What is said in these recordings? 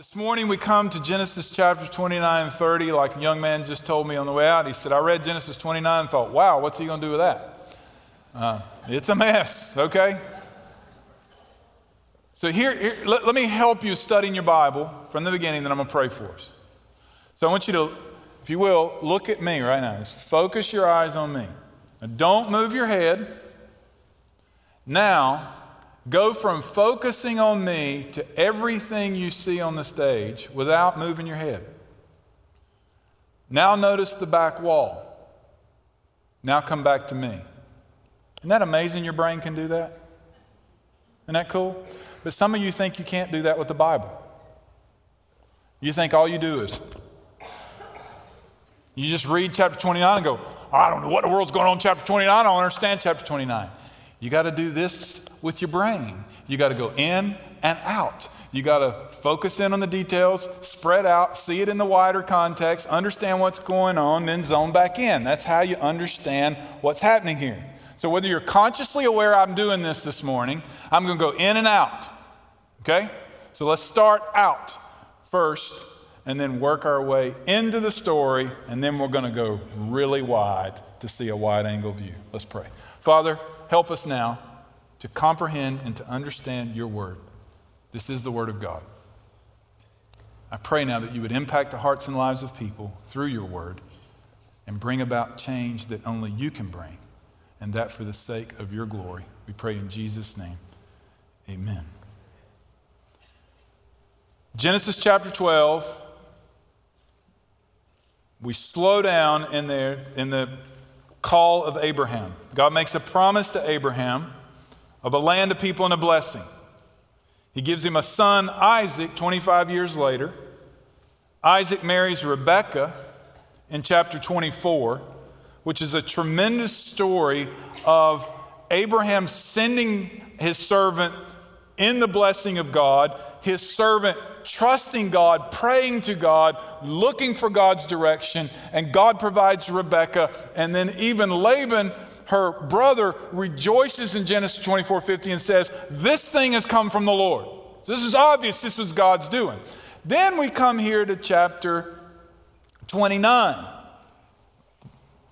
This morning we come to Genesis chapter 29 and 30, like a young man just told me on the way out. He said, I read Genesis 29 and thought, wow, what's he going to do with that? Uh, it's a mess, okay? So here, here let, let, me help you studying your Bible from the beginning, then I'm going to pray for us. So I want you to, if you will, look at me right now. Just focus your eyes on me. Now, don't move your head. Now, Go from focusing on me to everything you see on the stage without moving your head. Now notice the back wall. Now come back to me. Isn't that amazing your brain can do that? Isn't that cool? But some of you think you can't do that with the Bible. You think all you do is you just read chapter 29 and go, I don't know what the world's going on in chapter 29. I don't understand chapter 29. You got to do this with your brain. You got to go in and out. You got to focus in on the details, spread out, see it in the wider context, understand what's going on, then zone back in. That's how you understand what's happening here. So, whether you're consciously aware I'm doing this this morning, I'm going to go in and out. Okay? So, let's start out first and then work our way into the story, and then we're going to go really wide to see a wide angle view. Let's pray. Father, help us now to comprehend and to understand your word. This is the word of God. I pray now that you would impact the hearts and lives of people through your word and bring about change that only you can bring, and that for the sake of your glory. We pray in Jesus' name. Amen. Genesis chapter 12. We slow down in there in the call of Abraham. God makes a promise to Abraham of a land of people and a blessing. He gives him a son, Isaac, 25 years later. Isaac marries Rebekah in chapter 24, which is a tremendous story of Abraham sending his servant in the blessing of God, his servant trusting God, praying to God, looking for God's direction, and God provides Rebekah. And then even Laban her brother rejoices in Genesis 24 50 and says, This thing has come from the Lord. So this is obvious, this was God's doing. Then we come here to chapter 29.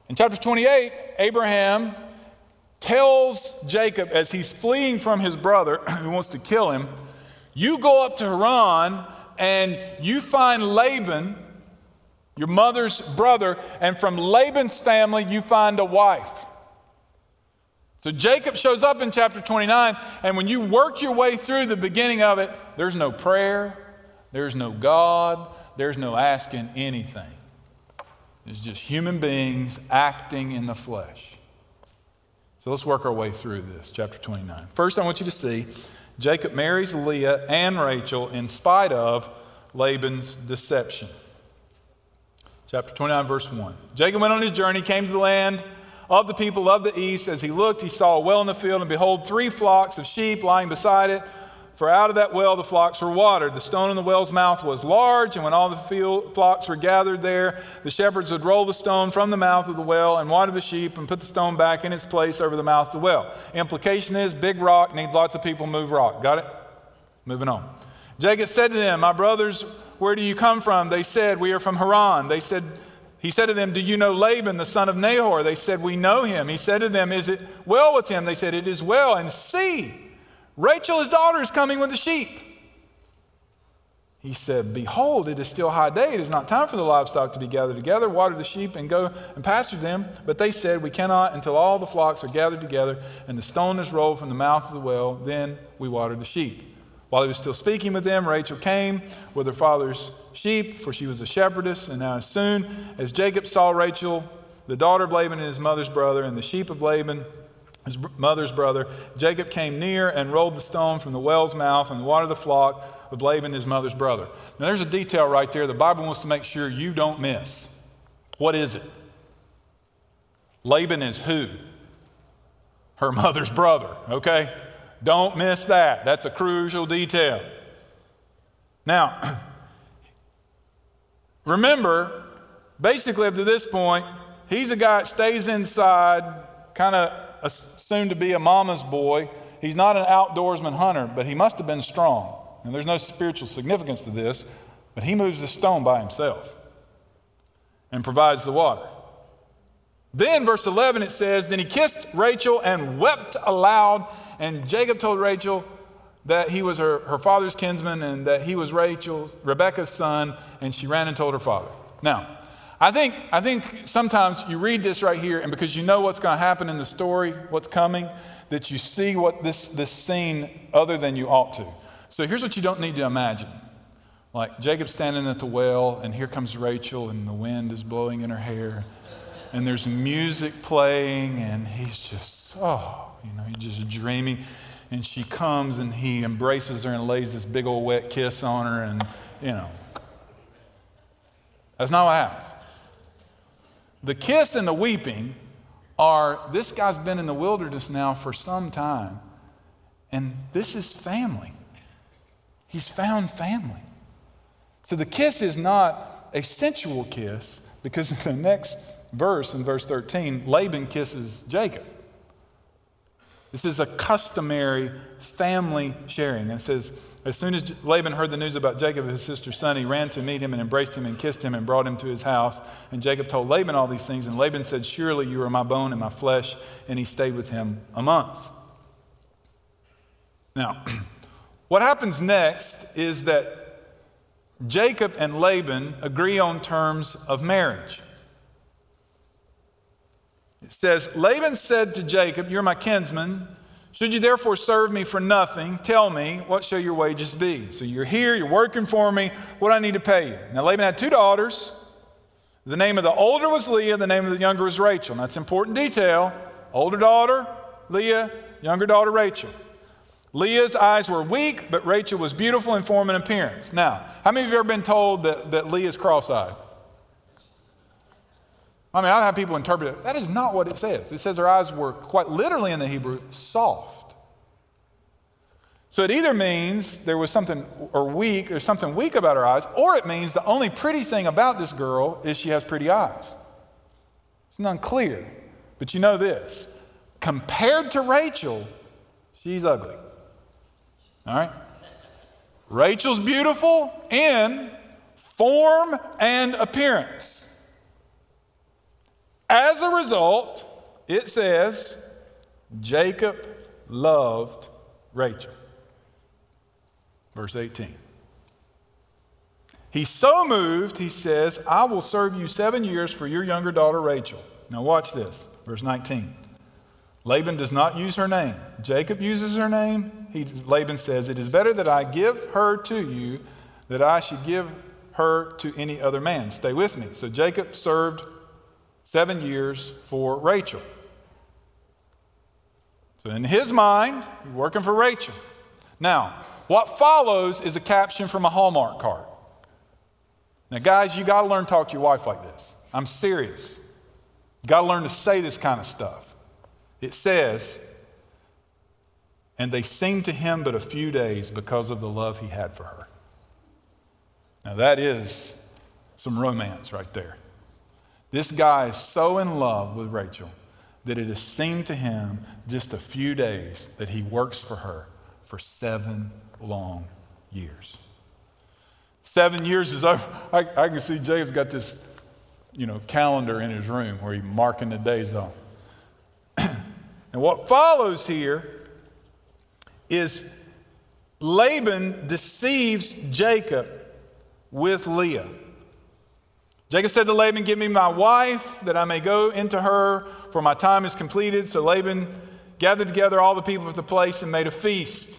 In chapter 28, Abraham tells Jacob as he's fleeing from his brother who wants to kill him, You go up to Haran and you find Laban, your mother's brother, and from Laban's family, you find a wife. So Jacob shows up in chapter 29, and when you work your way through the beginning of it, there's no prayer, there's no God, there's no asking anything. It's just human beings acting in the flesh. So let's work our way through this, chapter 29. First, I want you to see Jacob marries Leah and Rachel in spite of Laban's deception. Chapter 29, verse 1. Jacob went on his journey, came to the land of the people of the east. As he looked, he saw a well in the field, and behold, three flocks of sheep lying beside it. For out of that well the flocks were watered. The stone in the well's mouth was large, and when all the field flocks were gathered there, the shepherds would roll the stone from the mouth of the well and water the sheep and put the stone back in its place over the mouth of the well. Implication is big rock needs lots of people move rock. Got it? Moving on. Jacob said to them, My brothers, where do you come from? They said, We are from Haran. They said, he said to them, Do you know Laban, the son of Nahor? They said, We know him. He said to them, Is it well with him? They said, It is well. And see, Rachel, his daughter, is coming with the sheep. He said, Behold, it is still high day. It is not time for the livestock to be gathered together. Water the sheep and go and pasture them. But they said, We cannot until all the flocks are gathered together and the stone is rolled from the mouth of the well. Then we water the sheep. While he was still speaking with them, Rachel came with her father's sheep, for she was a shepherdess. And now, as soon as Jacob saw Rachel, the daughter of Laban and his mother's brother, and the sheep of Laban, his mother's brother, Jacob came near and rolled the stone from the well's mouth and watered the flock of Laban, his mother's brother. Now, there's a detail right there the Bible wants to make sure you don't miss. What is it? Laban is who? Her mother's brother, okay? Don't miss that. That's a crucial detail. Now, remember, basically up to this point, he's a guy that stays inside, kind of assumed to be a mama's boy. He's not an outdoorsman hunter, but he must have been strong. And there's no spiritual significance to this, but he moves the stone by himself and provides the water. Then, verse 11, it says, Then he kissed Rachel and wept aloud. And Jacob told Rachel that he was her, her father's kinsman and that he was Rachel, Rebekah's son, and she ran and told her father. Now, I think, I think sometimes you read this right here, and because you know what's going to happen in the story, what's coming, that you see what this, this scene other than you ought to. So here's what you don't need to imagine. Like Jacob standing at the well, and here comes Rachel, and the wind is blowing in her hair and there's music playing, and he's just, oh, you know, he's just dreaming. And she comes and he embraces her and lays this big old wet kiss on her, and, you know. That's not what happens. The kiss and the weeping are this guy's been in the wilderness now for some time, and this is family. He's found family. So the kiss is not a sensual kiss because in the next verse, in verse 13, Laban kisses Jacob. This is a customary family sharing. And it says, As soon as Laban heard the news about Jacob, his sister's son, he ran to meet him and embraced him and kissed him and brought him to his house. And Jacob told Laban all these things. And Laban said, Surely you are my bone and my flesh. And he stayed with him a month. Now, what happens next is that Jacob and Laban agree on terms of marriage. It says, Laban said to Jacob, You're my kinsman. Should you therefore serve me for nothing, tell me, what shall your wages be? So you're here, you're working for me, what I need to pay you? Now, Laban had two daughters. The name of the older was Leah, the name of the younger was Rachel. And that's important detail. Older daughter, Leah, younger daughter, Rachel. Leah's eyes were weak, but Rachel was beautiful in form and appearance. Now, how many of you have ever been told that, that Leah's cross eyed? I mean, I've had people interpret it. That is not what it says. It says her eyes were quite literally in the Hebrew, soft. So it either means there was something or weak, there's something weak about her eyes, or it means the only pretty thing about this girl is she has pretty eyes. It's unclear. But you know this compared to Rachel, she's ugly. All right? Rachel's beautiful in form and appearance. As a result, it says, Jacob loved Rachel. Verse 18. He's so moved, he says, I will serve you seven years for your younger daughter Rachel. Now, watch this. Verse 19. Laban does not use her name. Jacob uses her name. He, Laban says, It is better that I give her to you that I should give her to any other man. Stay with me. So Jacob served seven years for Rachel. So, in his mind, he's working for Rachel. Now, what follows is a caption from a Hallmark card. Now, guys, you got to learn to talk to your wife like this. I'm serious. You got to learn to say this kind of stuff. It says, and they seemed to him but a few days because of the love he had for her. Now, that is some romance right there. This guy is so in love with Rachel that it has seemed to him just a few days that he works for her for seven long years. Seven years is over. I, I can see James got this, you know, calendar in his room where he's marking the days off. and what follows here is Laban deceives Jacob with Leah. Jacob said to Laban, Give me my wife, that I may go into her, for my time is completed. So Laban gathered together all the people of the place and made a feast.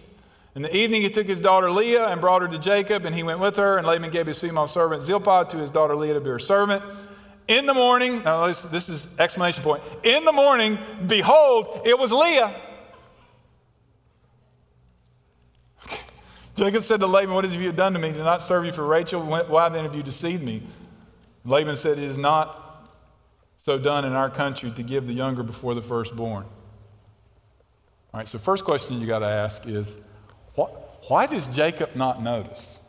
In the evening, he took his daughter Leah and brought her to Jacob, and he went with her. And Laban gave his female servant Zilpah to his daughter Leah to be her servant. In the morning, this is explanation point. In the morning, behold, it was Leah. Jacob said to Laban, What have you done to me? Did not serve you for Rachel? Why then have you deceived me? Laban said, It is not so done in our country to give the younger before the firstborn. All right, so first question you got to ask is what, why does Jacob not notice?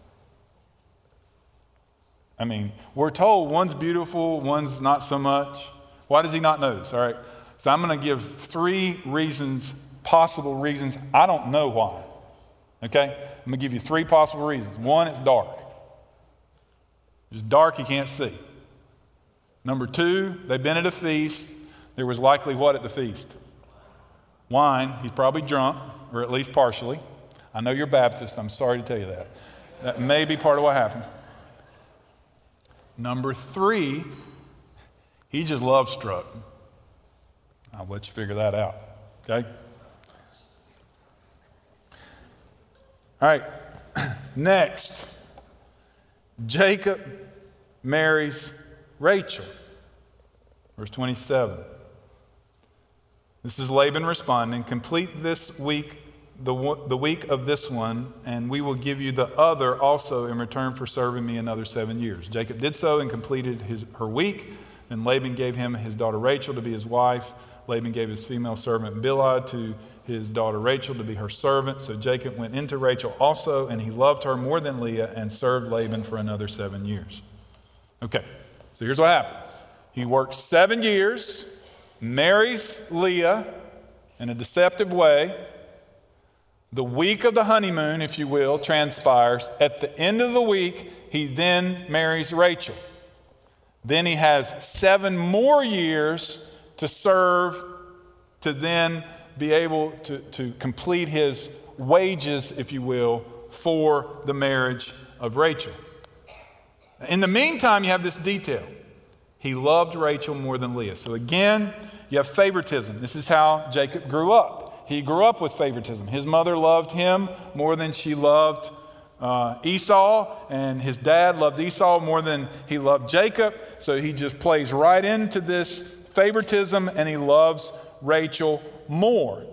I mean, we're told one's beautiful, one's not so much. Why does he not notice? All right, so I'm going to give three reasons, possible reasons. I don't know why. Okay? I'm going to give you three possible reasons. One, it's dark. It's dark, you can't see. Number two, they've been at a feast. There was likely what at the feast? Wine. He's probably drunk, or at least partially. I know you're Baptist. I'm sorry to tell you that. That may be part of what happened. Number three, he just love struck. I'll let you figure that out. Okay? All right. Next, Jacob marries Rachel. Verse 27. This is Laban responding Complete this week, the, the week of this one, and we will give you the other also in return for serving me another seven years. Jacob did so and completed his, her week. Then Laban gave him his daughter Rachel to be his wife. Laban gave his female servant Bilhah to his daughter Rachel to be her servant. So Jacob went into Rachel also, and he loved her more than Leah and served Laban for another seven years. Okay, so here's what happened he works seven years, marries Leah in a deceptive way. The week of the honeymoon, if you will, transpires. At the end of the week, he then marries Rachel. Then he has seven more years to serve, to then be able to, to complete his wages, if you will, for the marriage of Rachel. In the meantime, you have this detail. He loved Rachel more than Leah. So again, you have favoritism. This is how Jacob grew up. He grew up with favoritism. His mother loved him more than she loved uh, Esau, and his dad loved Esau more than he loved Jacob. So he just plays right into this favoritism and he loves Rachel more.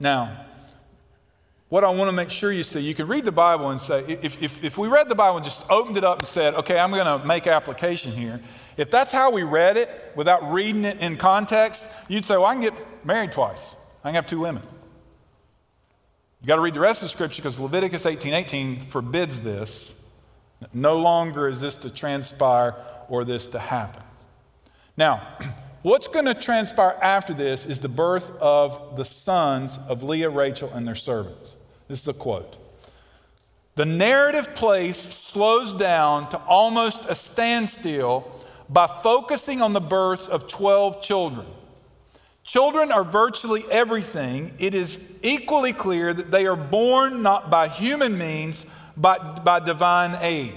Now, what I want to make sure you see, you can read the Bible and say, if, if, if we read the Bible and just opened it up and said, okay, I'm going to make application here, if that's how we read it without reading it in context, you'd say, well, I can get married twice. I can have two women. You got to read the rest of the scripture because Leviticus 18 18 forbids this. No longer is this to transpire or this to happen. Now, what's going to transpire after this is the birth of the sons of Leah, Rachel, and their servants. This is a quote. The narrative place slows down to almost a standstill by focusing on the births of 12 children. Children are virtually everything. It is equally clear that they are born not by human means, but by divine aid.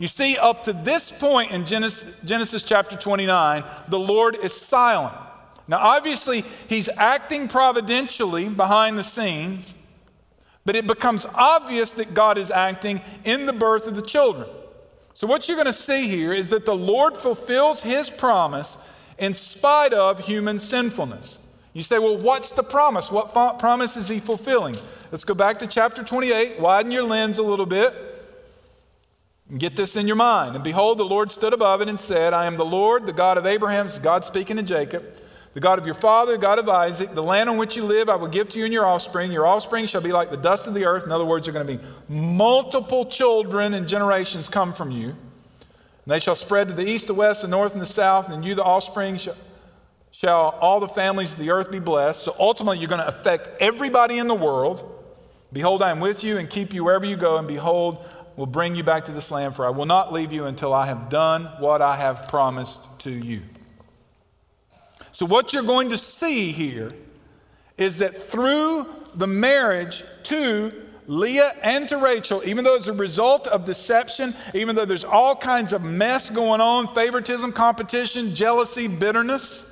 You see, up to this point in Genesis, Genesis chapter 29, the Lord is silent. Now, obviously, he's acting providentially behind the scenes, but it becomes obvious that God is acting in the birth of the children. So, what you're going to see here is that the Lord fulfills his promise in spite of human sinfulness. You say, well, what's the promise? What promise is he fulfilling? Let's go back to chapter 28, widen your lens a little bit, get this in your mind. And behold, the Lord stood above it and said, I am the Lord, the God of Abraham, God speaking to Jacob, the God of your father, God of Isaac. The land on which you live I will give to you and your offspring. Your offspring shall be like the dust of the earth. In other words, there are going to be multiple children and generations come from you. And they shall spread to the east, the west, the north, and the south, and you, the offspring, shall, shall all the families of the earth be blessed. So ultimately, you're going to affect everybody in the world. Behold, I am with you and keep you wherever you go, and behold, will bring you back to this land, for I will not leave you until I have done what I have promised to you. So, what you're going to see here is that through the marriage to Leah and to Rachel, even though it's a result of deception, even though there's all kinds of mess going on favoritism, competition, jealousy, bitterness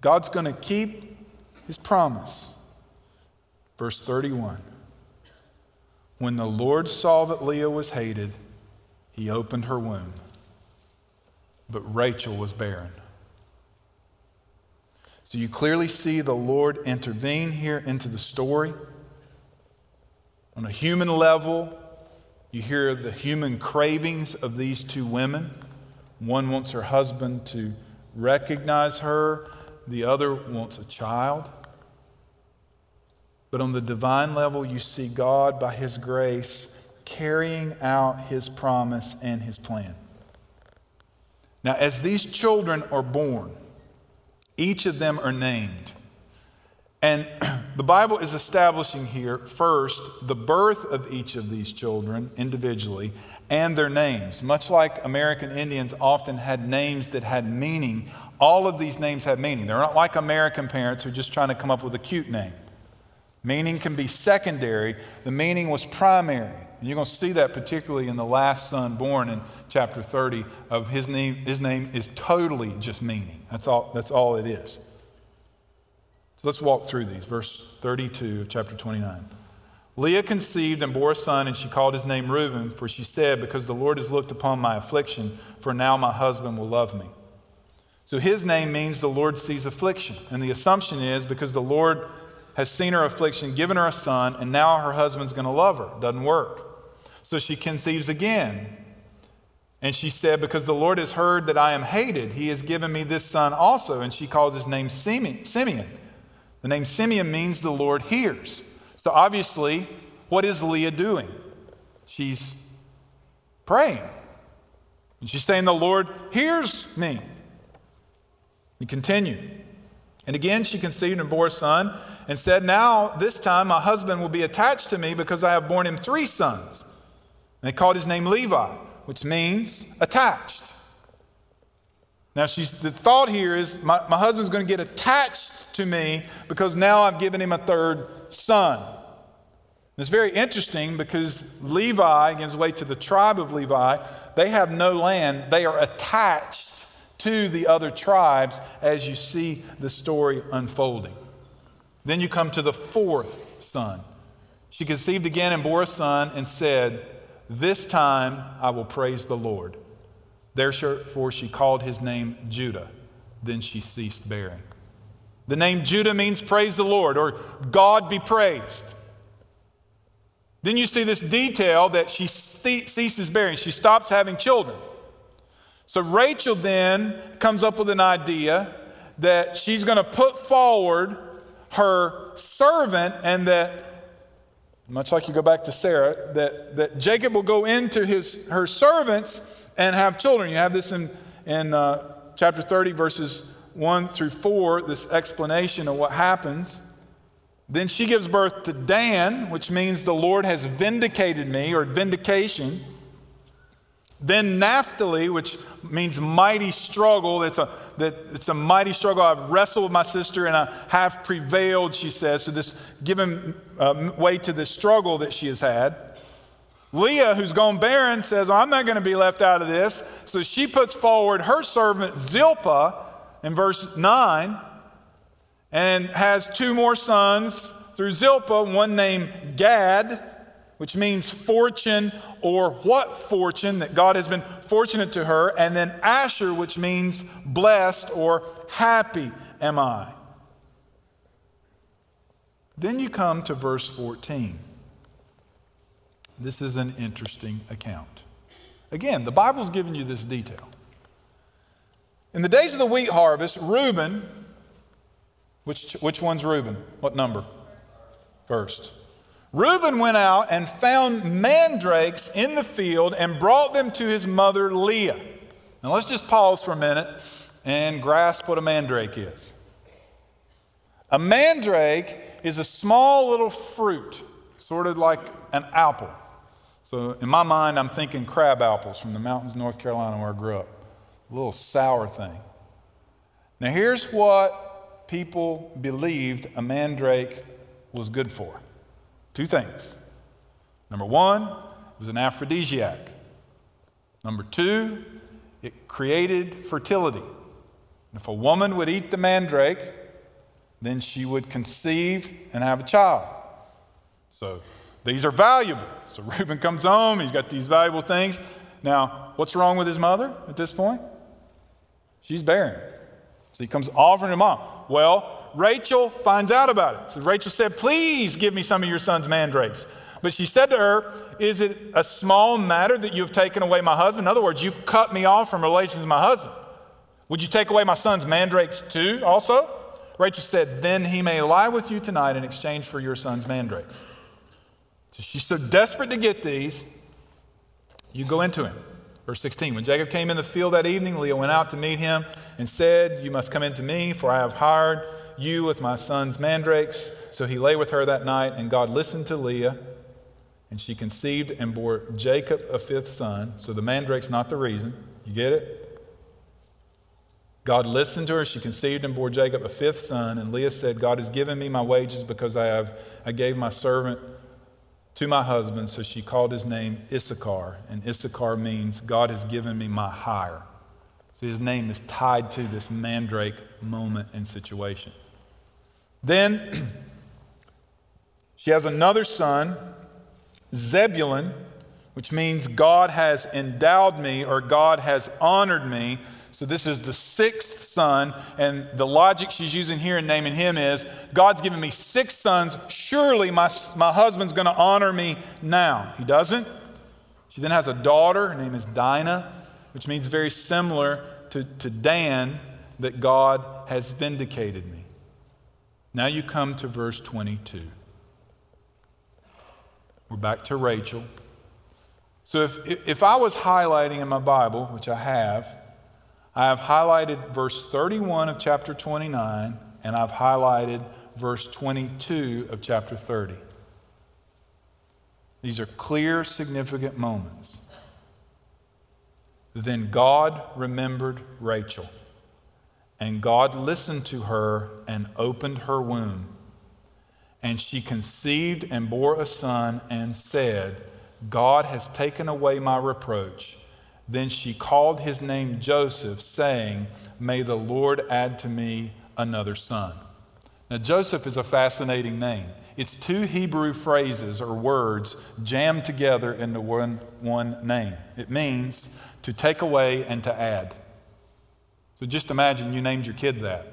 God's going to keep his promise. Verse 31 When the Lord saw that Leah was hated, he opened her womb, but Rachel was barren. So you clearly see the Lord intervene here into the story. On a human level, you hear the human cravings of these two women. One wants her husband to recognize her, the other wants a child. But on the divine level, you see God, by His grace, carrying out His promise and His plan. Now, as these children are born, each of them are named. And the Bible is establishing here first the birth of each of these children individually and their names. Much like American Indians often had names that had meaning, all of these names have meaning. They're not like American parents who are just trying to come up with a cute name. Meaning can be secondary, the meaning was primary. And you're going to see that particularly in the last son born in chapter 30 of his name. His name is totally just meaning. That's all, that's all it is. So let's walk through these. Verse 32 of chapter 29. Leah conceived and bore a son, and she called his name Reuben, for she said, Because the Lord has looked upon my affliction, for now my husband will love me. So his name means the Lord sees affliction. And the assumption is because the Lord has seen her affliction, given her a son, and now her husband's going to love her. Doesn't work. So she conceives again. And she said, Because the Lord has heard that I am hated, he has given me this son also. And she called his name Simeon. The name Simeon means the Lord hears. So obviously, what is Leah doing? She's praying. And she's saying, The Lord hears me. You continue. And again, she conceived and bore a son and said, Now, this time, my husband will be attached to me because I have borne him three sons. And they called his name Levi, which means attached. Now, she's, the thought here is my, my husband's going to get attached to me because now I've given him a third son. It's very interesting because Levi gives way to the tribe of Levi. They have no land, they are attached to the other tribes as you see the story unfolding. Then you come to the fourth son. She conceived again and bore a son and said, This time I will praise the Lord. Therefore she called his name Judah. Then she ceased bearing. The name Judah means praise the Lord or God be praised. Then you see this detail that she ceases bearing. She stops having children. So Rachel then comes up with an idea that she's going to put forward her servant and that much like you go back to Sarah, that, that Jacob will go into his, her servants and have children. You have this in, in uh, chapter 30, verses 1 through 4, this explanation of what happens. Then she gives birth to Dan, which means the Lord has vindicated me, or vindication. Then Naphtali, which means mighty struggle. It's a, that, it's a mighty struggle. I've wrestled with my sister and I have prevailed, she says. So, this giving uh, way to this struggle that she has had. Leah, who's gone barren, says, I'm not going to be left out of this. So she puts forward her servant Zilpah in verse 9 and has two more sons through Zilpah, one named Gad, which means fortune or what fortune, that God has been fortunate to her, and then Asher, which means blessed or happy am I. Then you come to verse 14. This is an interesting account. Again, the Bible's giving you this detail. In the days of the wheat harvest, Reuben, which, which one's Reuben? What number? First. Reuben went out and found mandrakes in the field and brought them to his mother Leah. Now let's just pause for a minute and grasp what a mandrake is. A mandrake is a small little fruit, sort of like an apple. So in my mind, I'm thinking crab apples from the mountains of North Carolina where I grew up a little sour thing. Now, here's what people believed a mandrake was good for two things. Number one, it was an aphrodisiac. Number two, it created fertility. If a woman would eat the mandrake, then she would conceive and have a child. So these are valuable. So Reuben comes home, he's got these valuable things. Now, what's wrong with his mother at this point? She's barren. So he comes offering to mom. Well, Rachel finds out about it. So Rachel said, Please give me some of your son's mandrakes. But she said to her, Is it a small matter that you have taken away my husband? In other words, you've cut me off from relations with my husband. Would you take away my son's mandrakes too, also? Rachel said, Then he may lie with you tonight in exchange for your son's mandrakes. So she's so desperate to get these, you go into him. Verse 16 When Jacob came in the field that evening, Leah went out to meet him and said, You must come into me, for I have hired you with my son's mandrakes. So he lay with her that night, and God listened to Leah, and she conceived and bore Jacob a fifth son. So the mandrake's not the reason. You get it? God listened to her. She conceived and bore Jacob a fifth son. And Leah said, God has given me my wages because I, have, I gave my servant to my husband. So she called his name Issachar. And Issachar means God has given me my hire. So his name is tied to this mandrake moment and situation. Then she has another son, Zebulun, which means God has endowed me or God has honored me. So this is the sixth son, and the logic she's using here in naming him is God's given me six sons. Surely my, my husband's going to honor me now. He doesn't. She then has a daughter. Her name is Dinah, which means very similar to, to Dan, that God has vindicated me. Now you come to verse 22. We're back to Rachel. So if, if I was highlighting in my Bible, which I have, I have highlighted verse 31 of chapter 29, and I've highlighted verse 22 of chapter 30. These are clear, significant moments. Then God remembered Rachel, and God listened to her and opened her womb. And she conceived and bore a son and said, God has taken away my reproach then she called his name Joseph, saying, May the Lord add to me another son. Now, Joseph is a fascinating name. It's two Hebrew phrases or words jammed together into one, one name. It means to take away and to add. So just imagine you named your kid that.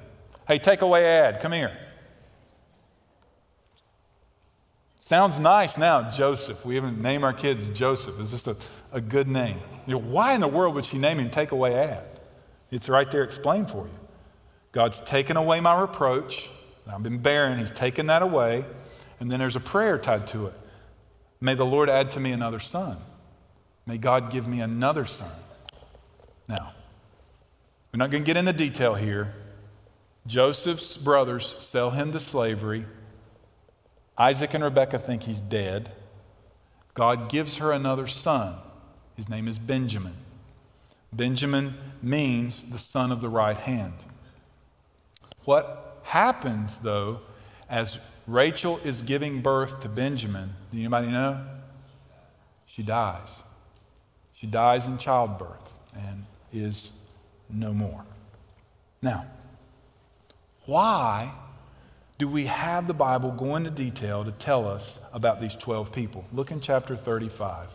Hey, take away, add, come here. Sounds nice now, Joseph. We even name our kids Joseph. It's just a, a good name. You know, why in the world would she name him Take Away Add? It's right there explained for you. God's taken away my reproach. I've been barren. He's taken that away. And then there's a prayer tied to it. May the Lord add to me another son. May God give me another son. Now, we're not going to get into detail here. Joseph's brothers sell him to slavery. Isaac and Rebekah think he's dead. God gives her another son. His name is Benjamin. Benjamin means the son of the right hand. What happens, though, as Rachel is giving birth to Benjamin, do anybody know? She dies. She dies in childbirth and is no more. Now, why do we have the Bible go into detail to tell us about these 12 people? Look in chapter 35.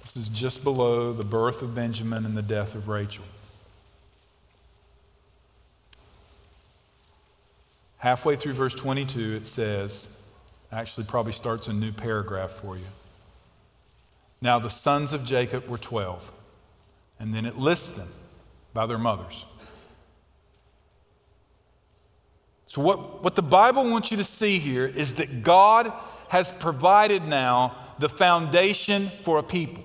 This is just below the birth of Benjamin and the death of Rachel. Halfway through verse 22, it says, actually, probably starts a new paragraph for you. Now, the sons of Jacob were 12, and then it lists them by their mothers. So, what, what the Bible wants you to see here is that God has provided now the foundation for a people.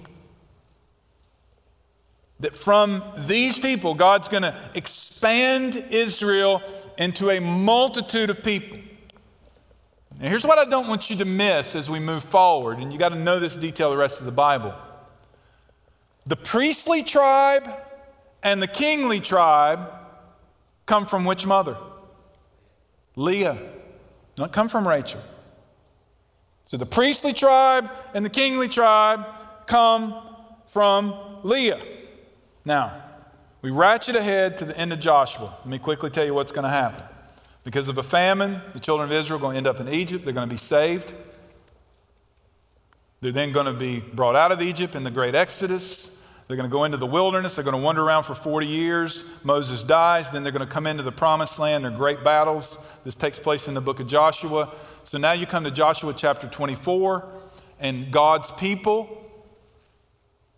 That from these people, God's going to expand Israel into a multitude of people. Now, here's what I don't want you to miss as we move forward, and you got to know this detail the rest of the Bible. The priestly tribe and the kingly tribe come from which mother? Leah, not come from Rachel. So the priestly tribe and the kingly tribe come from Leah. Now, we ratchet ahead to the end of Joshua. Let me quickly tell you what's going to happen. Because of a famine, the children of Israel are going to end up in Egypt. They're going to be saved. They're then going to be brought out of Egypt in the great Exodus. They're going to go into the wilderness. They're going to wander around for 40 years. Moses dies. Then they're going to come into the promised land. There are great battles. This takes place in the book of Joshua. So now you come to Joshua chapter 24, and God's people,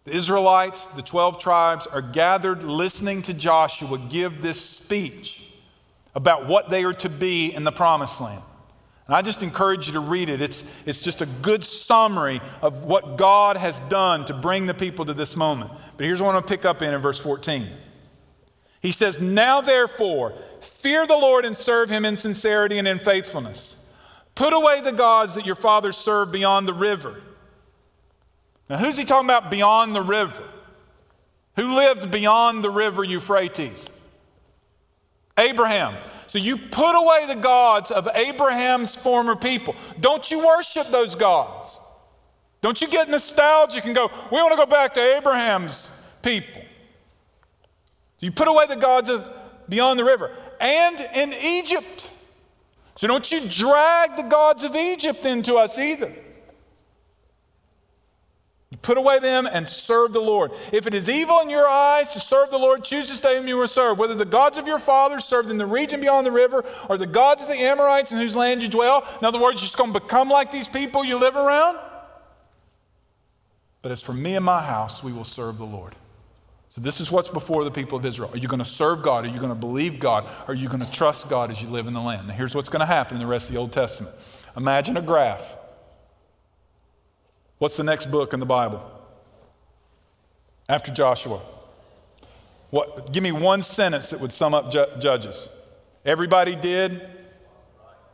the Israelites, the 12 tribes, are gathered listening to Joshua give this speech about what they are to be in the promised land. And I just encourage you to read it. It's, it's just a good summary of what God has done to bring the people to this moment. But here's what I'm going to pick up in in verse 14. He says, Now therefore, fear the Lord and serve him in sincerity and in faithfulness. Put away the gods that your fathers served beyond the river. Now, who's he talking about beyond the river? Who lived beyond the river Euphrates? Abraham. So you put away the gods of Abraham's former people. Don't you worship those gods. Don't you get nostalgic and go, we want to go back to Abraham's people. You put away the gods of beyond the river and in Egypt. So don't you drag the gods of Egypt into us either. Put away them and serve the Lord. If it is evil in your eyes to serve the Lord, choose to stay whom you will serve, whether the gods of your fathers served in the region beyond the river or the gods of the Amorites in whose land you dwell. In other words, you're just going to become like these people you live around. But as for me and my house, we will serve the Lord. So, this is what's before the people of Israel. Are you going to serve God? Are you going to believe God? Are you going to trust God as you live in the land? Now, here's what's going to happen in the rest of the Old Testament. Imagine a graph. What's the next book in the Bible? After Joshua. What, give me one sentence that would sum up ju- Judges. Everybody did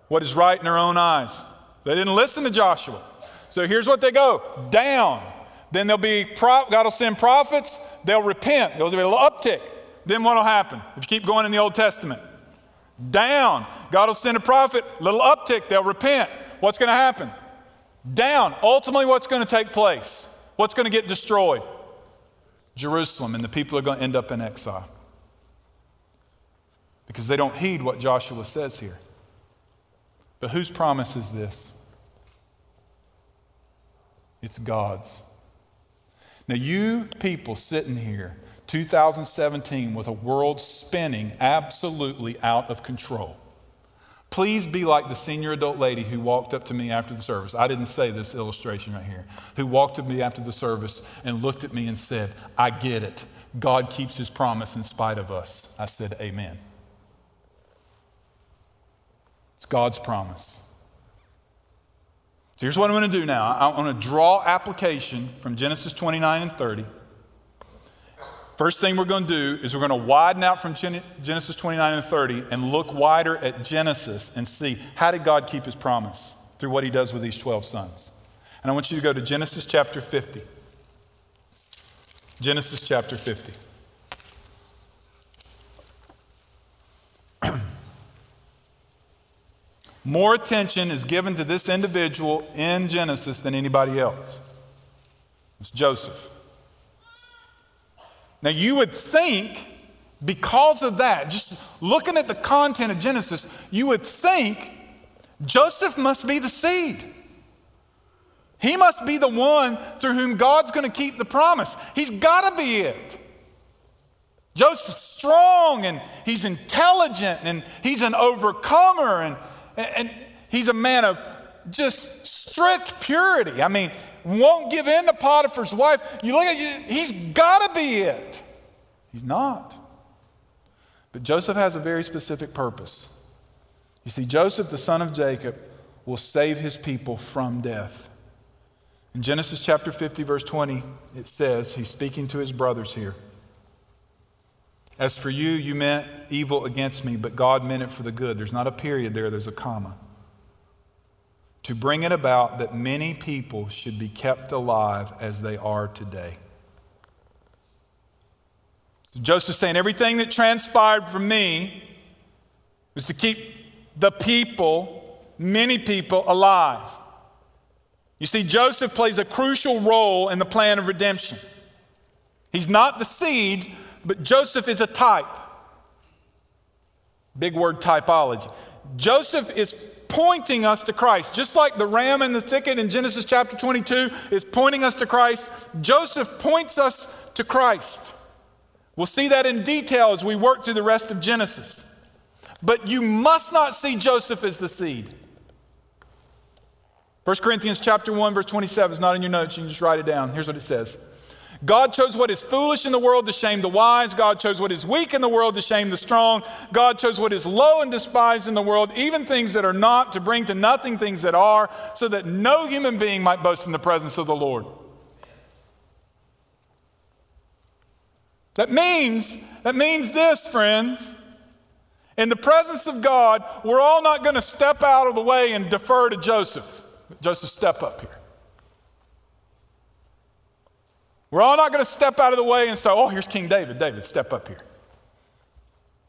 what is right in their own eyes. They didn't listen to Joshua. So here's what they go down. Then there'll be, God will send prophets, they'll repent, there'll be a little uptick. Then what will happen if you keep going in the Old Testament? Down. God will send a prophet, little uptick, they'll repent. What's going to happen? Down. Ultimately, what's going to take place? What's going to get destroyed? Jerusalem, and the people are going to end up in exile because they don't heed what Joshua says here. But whose promise is this? It's God's. Now, you people sitting here, 2017, with a world spinning absolutely out of control. Please be like the senior adult lady who walked up to me after the service. I didn't say this illustration right here. Who walked up to me after the service and looked at me and said, I get it. God keeps his promise in spite of us. I said, Amen. It's God's promise. So here's what I'm going to do now. I want to draw application from Genesis 29 and 30 First thing we're going to do is we're going to widen out from Genesis 29 and 30 and look wider at Genesis and see how did God keep his promise through what he does with these 12 sons. And I want you to go to Genesis chapter 50. Genesis chapter 50. More attention is given to this individual in Genesis than anybody else. It's Joseph. Now, you would think, because of that, just looking at the content of Genesis, you would think Joseph must be the seed. He must be the one through whom God's going to keep the promise. He's got to be it. Joseph's strong and he's intelligent and he's an overcomer and, and he's a man of just strict purity. I mean, won't give in to Potiphar's wife. You look at you, he's got to be it. He's not. But Joseph has a very specific purpose. You see, Joseph, the son of Jacob, will save his people from death. In Genesis chapter 50, verse 20, it says, he's speaking to his brothers here. As for you, you meant evil against me, but God meant it for the good. There's not a period there, there's a comma to bring it about that many people should be kept alive as they are today. So Joseph's saying everything that transpired for me was to keep the people, many people, alive. You see, Joseph plays a crucial role in the plan of redemption. He's not the seed, but Joseph is a type. Big word typology. Joseph is pointing us to Christ. Just like the ram in the thicket in Genesis chapter 22 is pointing us to Christ, Joseph points us to Christ. We'll see that in detail as we work through the rest of Genesis. But you must not see Joseph as the seed. 1 Corinthians chapter 1 verse 27 is not in your notes, you can just write it down. Here's what it says. God chose what is foolish in the world to shame the wise. God chose what is weak in the world to shame the strong. God chose what is low and despised in the world, even things that are not, to bring to nothing things that are, so that no human being might boast in the presence of the Lord. That means, that means this, friends. In the presence of God, we're all not going to step out of the way and defer to Joseph. Joseph, step up here. We're all not going to step out of the way and say, oh, here's King David. David, step up here.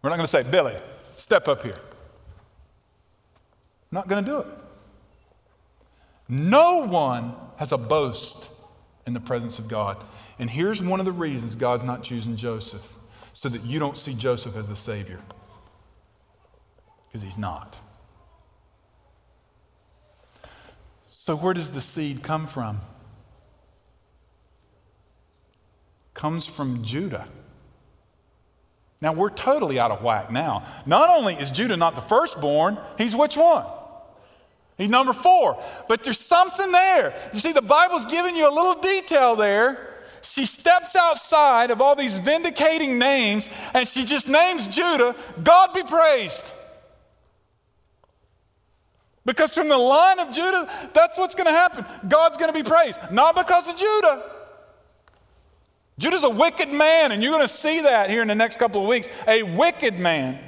We're not going to say, Billy, step up here. Not going to do it. No one has a boast in the presence of God. And here's one of the reasons God's not choosing Joseph so that you don't see Joseph as the Savior. Because he's not. So, where does the seed come from? Comes from Judah. Now we're totally out of whack now. Not only is Judah not the firstborn, he's which one? He's number four. But there's something there. You see, the Bible's giving you a little detail there. She steps outside of all these vindicating names and she just names Judah, God be praised. Because from the line of Judah, that's what's going to happen. God's going to be praised. Not because of Judah, Judah's a wicked man, and you're going to see that here in the next couple of weeks. A wicked man.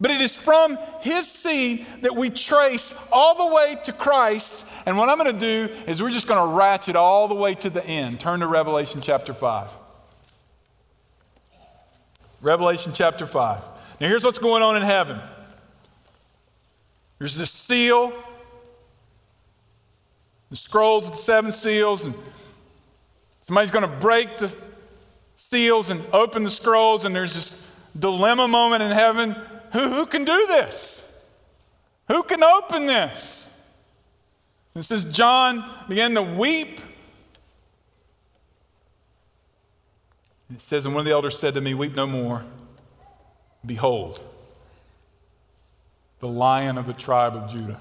But it is from his seed that we trace all the way to Christ. And what I'm going to do is we're just going to ratchet all the way to the end. Turn to Revelation chapter 5. Revelation chapter 5. Now, here's what's going on in heaven there's this seal, the scrolls of the seven seals, and Somebody's going to break the seals and open the scrolls, and there's this dilemma moment in heaven. Who, who can do this? Who can open this? It says, John began to weep. And It says, and one of the elders said to me, Weep no more. Behold, the lion of the tribe of Judah,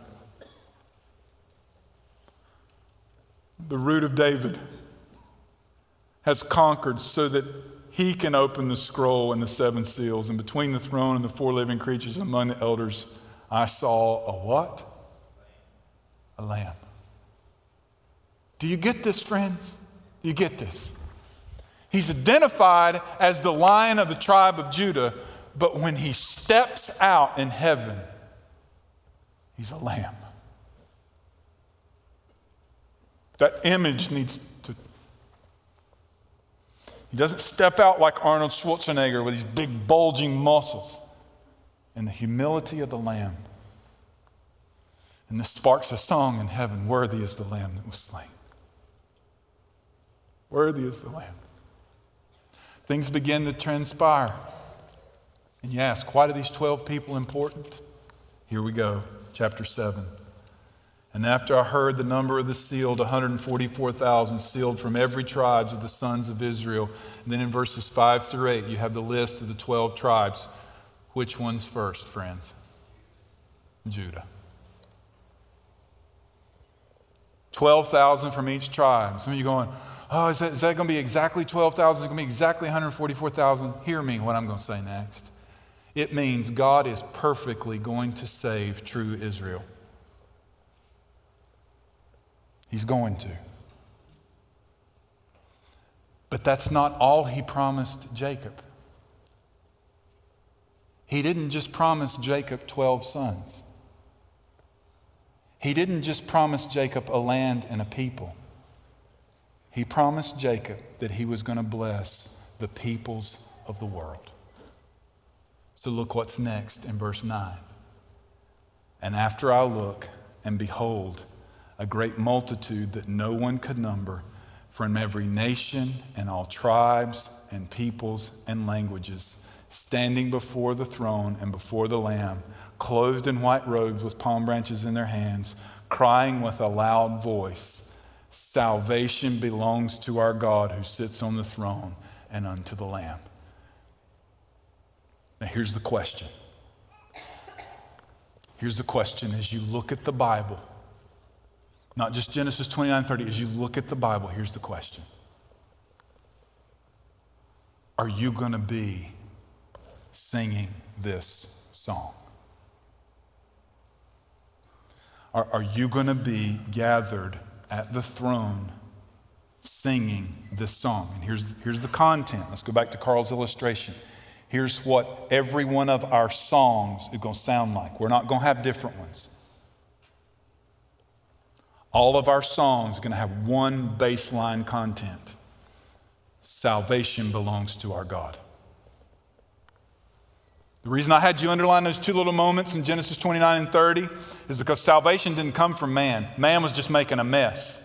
the root of David has conquered so that he can open the scroll and the seven seals. And between the throne and the four living creatures among the elders, I saw a what? A lamb. Do you get this, friends? Do you get this? He's identified as the lion of the tribe of Judah, but when he steps out in heaven, he's a lamb. That image needs he doesn't step out like Arnold Schwarzenegger with these big bulging muscles. And the humility of the Lamb. And this sparks a song in heaven Worthy is the Lamb that was slain. Worthy is the Lamb. Things begin to transpire. And you ask, why are these 12 people important? Here we go, chapter 7. And after I heard the number of the sealed, 144,000 sealed from every tribes of the sons of Israel. And then in verses 5 through 8, you have the list of the 12 tribes. Which one's first, friends? Judah. 12,000 from each tribe. Some of you going, oh, is that, is that going to be exactly 12,000? Is it going to be exactly 144,000? Hear me what I'm going to say next. It means God is perfectly going to save true Israel. He's going to. But that's not all he promised Jacob. He didn't just promise Jacob 12 sons. He didn't just promise Jacob a land and a people. He promised Jacob that he was going to bless the peoples of the world. So look what's next in verse 9. And after I look, and behold, a great multitude that no one could number from every nation and all tribes and peoples and languages, standing before the throne and before the Lamb, clothed in white robes with palm branches in their hands, crying with a loud voice Salvation belongs to our God who sits on the throne and unto the Lamb. Now, here's the question. Here's the question as you look at the Bible not just Genesis 29 30. As you look at the Bible, here's the question are you going to be singing this song? Are, are you going to be gathered at the throne singing this song? And here's, here's the content. Let's go back to Carl's illustration. Here's what every one of our songs is going to sound like. We're not going to have different ones. All of our songs are going to have one baseline content salvation belongs to our God. The reason I had you underline those two little moments in Genesis 29 and 30 is because salvation didn't come from man. Man was just making a mess.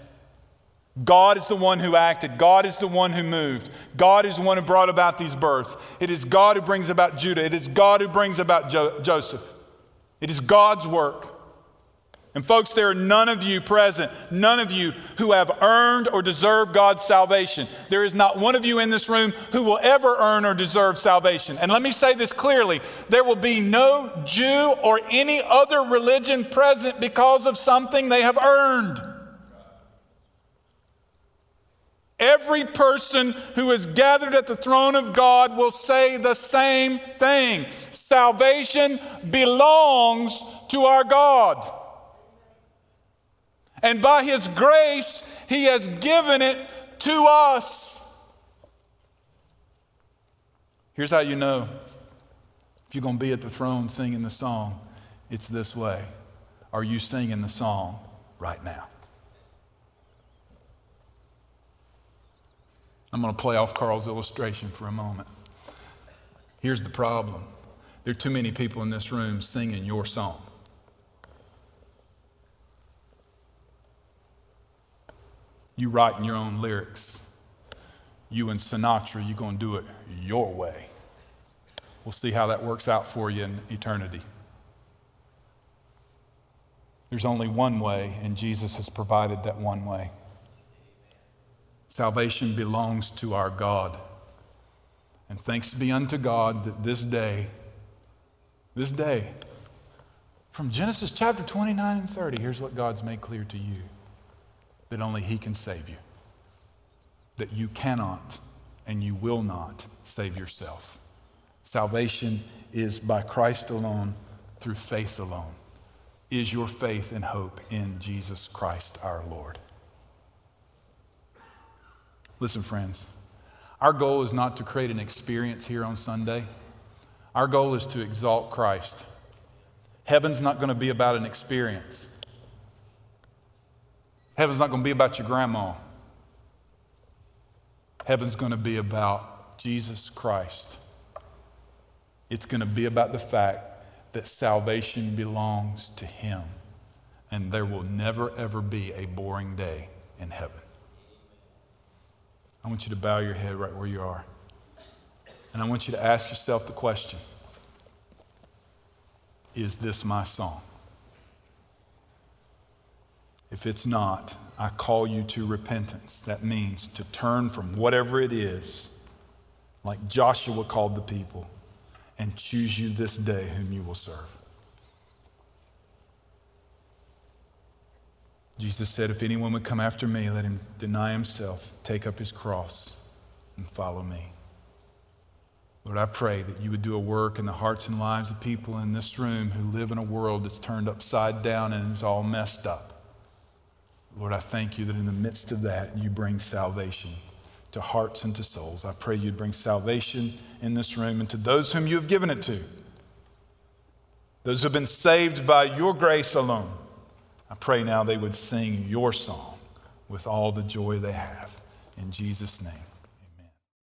God is the one who acted. God is the one who moved. God is the one who brought about these births. It is God who brings about Judah. It is God who brings about jo- Joseph. It is God's work. And, folks, there are none of you present, none of you who have earned or deserved God's salvation. There is not one of you in this room who will ever earn or deserve salvation. And let me say this clearly there will be no Jew or any other religion present because of something they have earned. Every person who is gathered at the throne of God will say the same thing salvation belongs to our God. And by His grace, He has given it to us. Here's how you know if you're going to be at the throne singing the song, it's this way. Are you singing the song right now? I'm going to play off Carl's illustration for a moment. Here's the problem there are too many people in this room singing your song. You writing your own lyrics. You and Sinatra, you're going to do it your way. We'll see how that works out for you in eternity. There's only one way, and Jesus has provided that one way. Salvation belongs to our God. And thanks be unto God that this day, this day, from Genesis chapter 29 and 30, here's what God's made clear to you that only He can save you, that you cannot and you will not save yourself. Salvation is by Christ alone, through faith alone. Is your faith and hope in Jesus Christ our Lord? Listen, friends, our goal is not to create an experience here on Sunday. Our goal is to exalt Christ. Heaven's not going to be about an experience. Heaven's not going to be about your grandma. Heaven's going to be about Jesus Christ. It's going to be about the fact that salvation belongs to Him. And there will never, ever be a boring day in heaven. I want you to bow your head right where you are. And I want you to ask yourself the question Is this my song? If it's not, I call you to repentance. That means to turn from whatever it is, like Joshua called the people, and choose you this day whom you will serve. Jesus said, If anyone would come after me, let him deny himself, take up his cross, and follow me. Lord, I pray that you would do a work in the hearts and lives of people in this room who live in a world that's turned upside down and is all messed up. Lord, I thank you that in the midst of that, you bring salvation to hearts and to souls. I pray you'd bring salvation in this room and to those whom you have given it to, those who have been saved by your grace alone. I pray now they would sing your song with all the joy they have. In Jesus' name.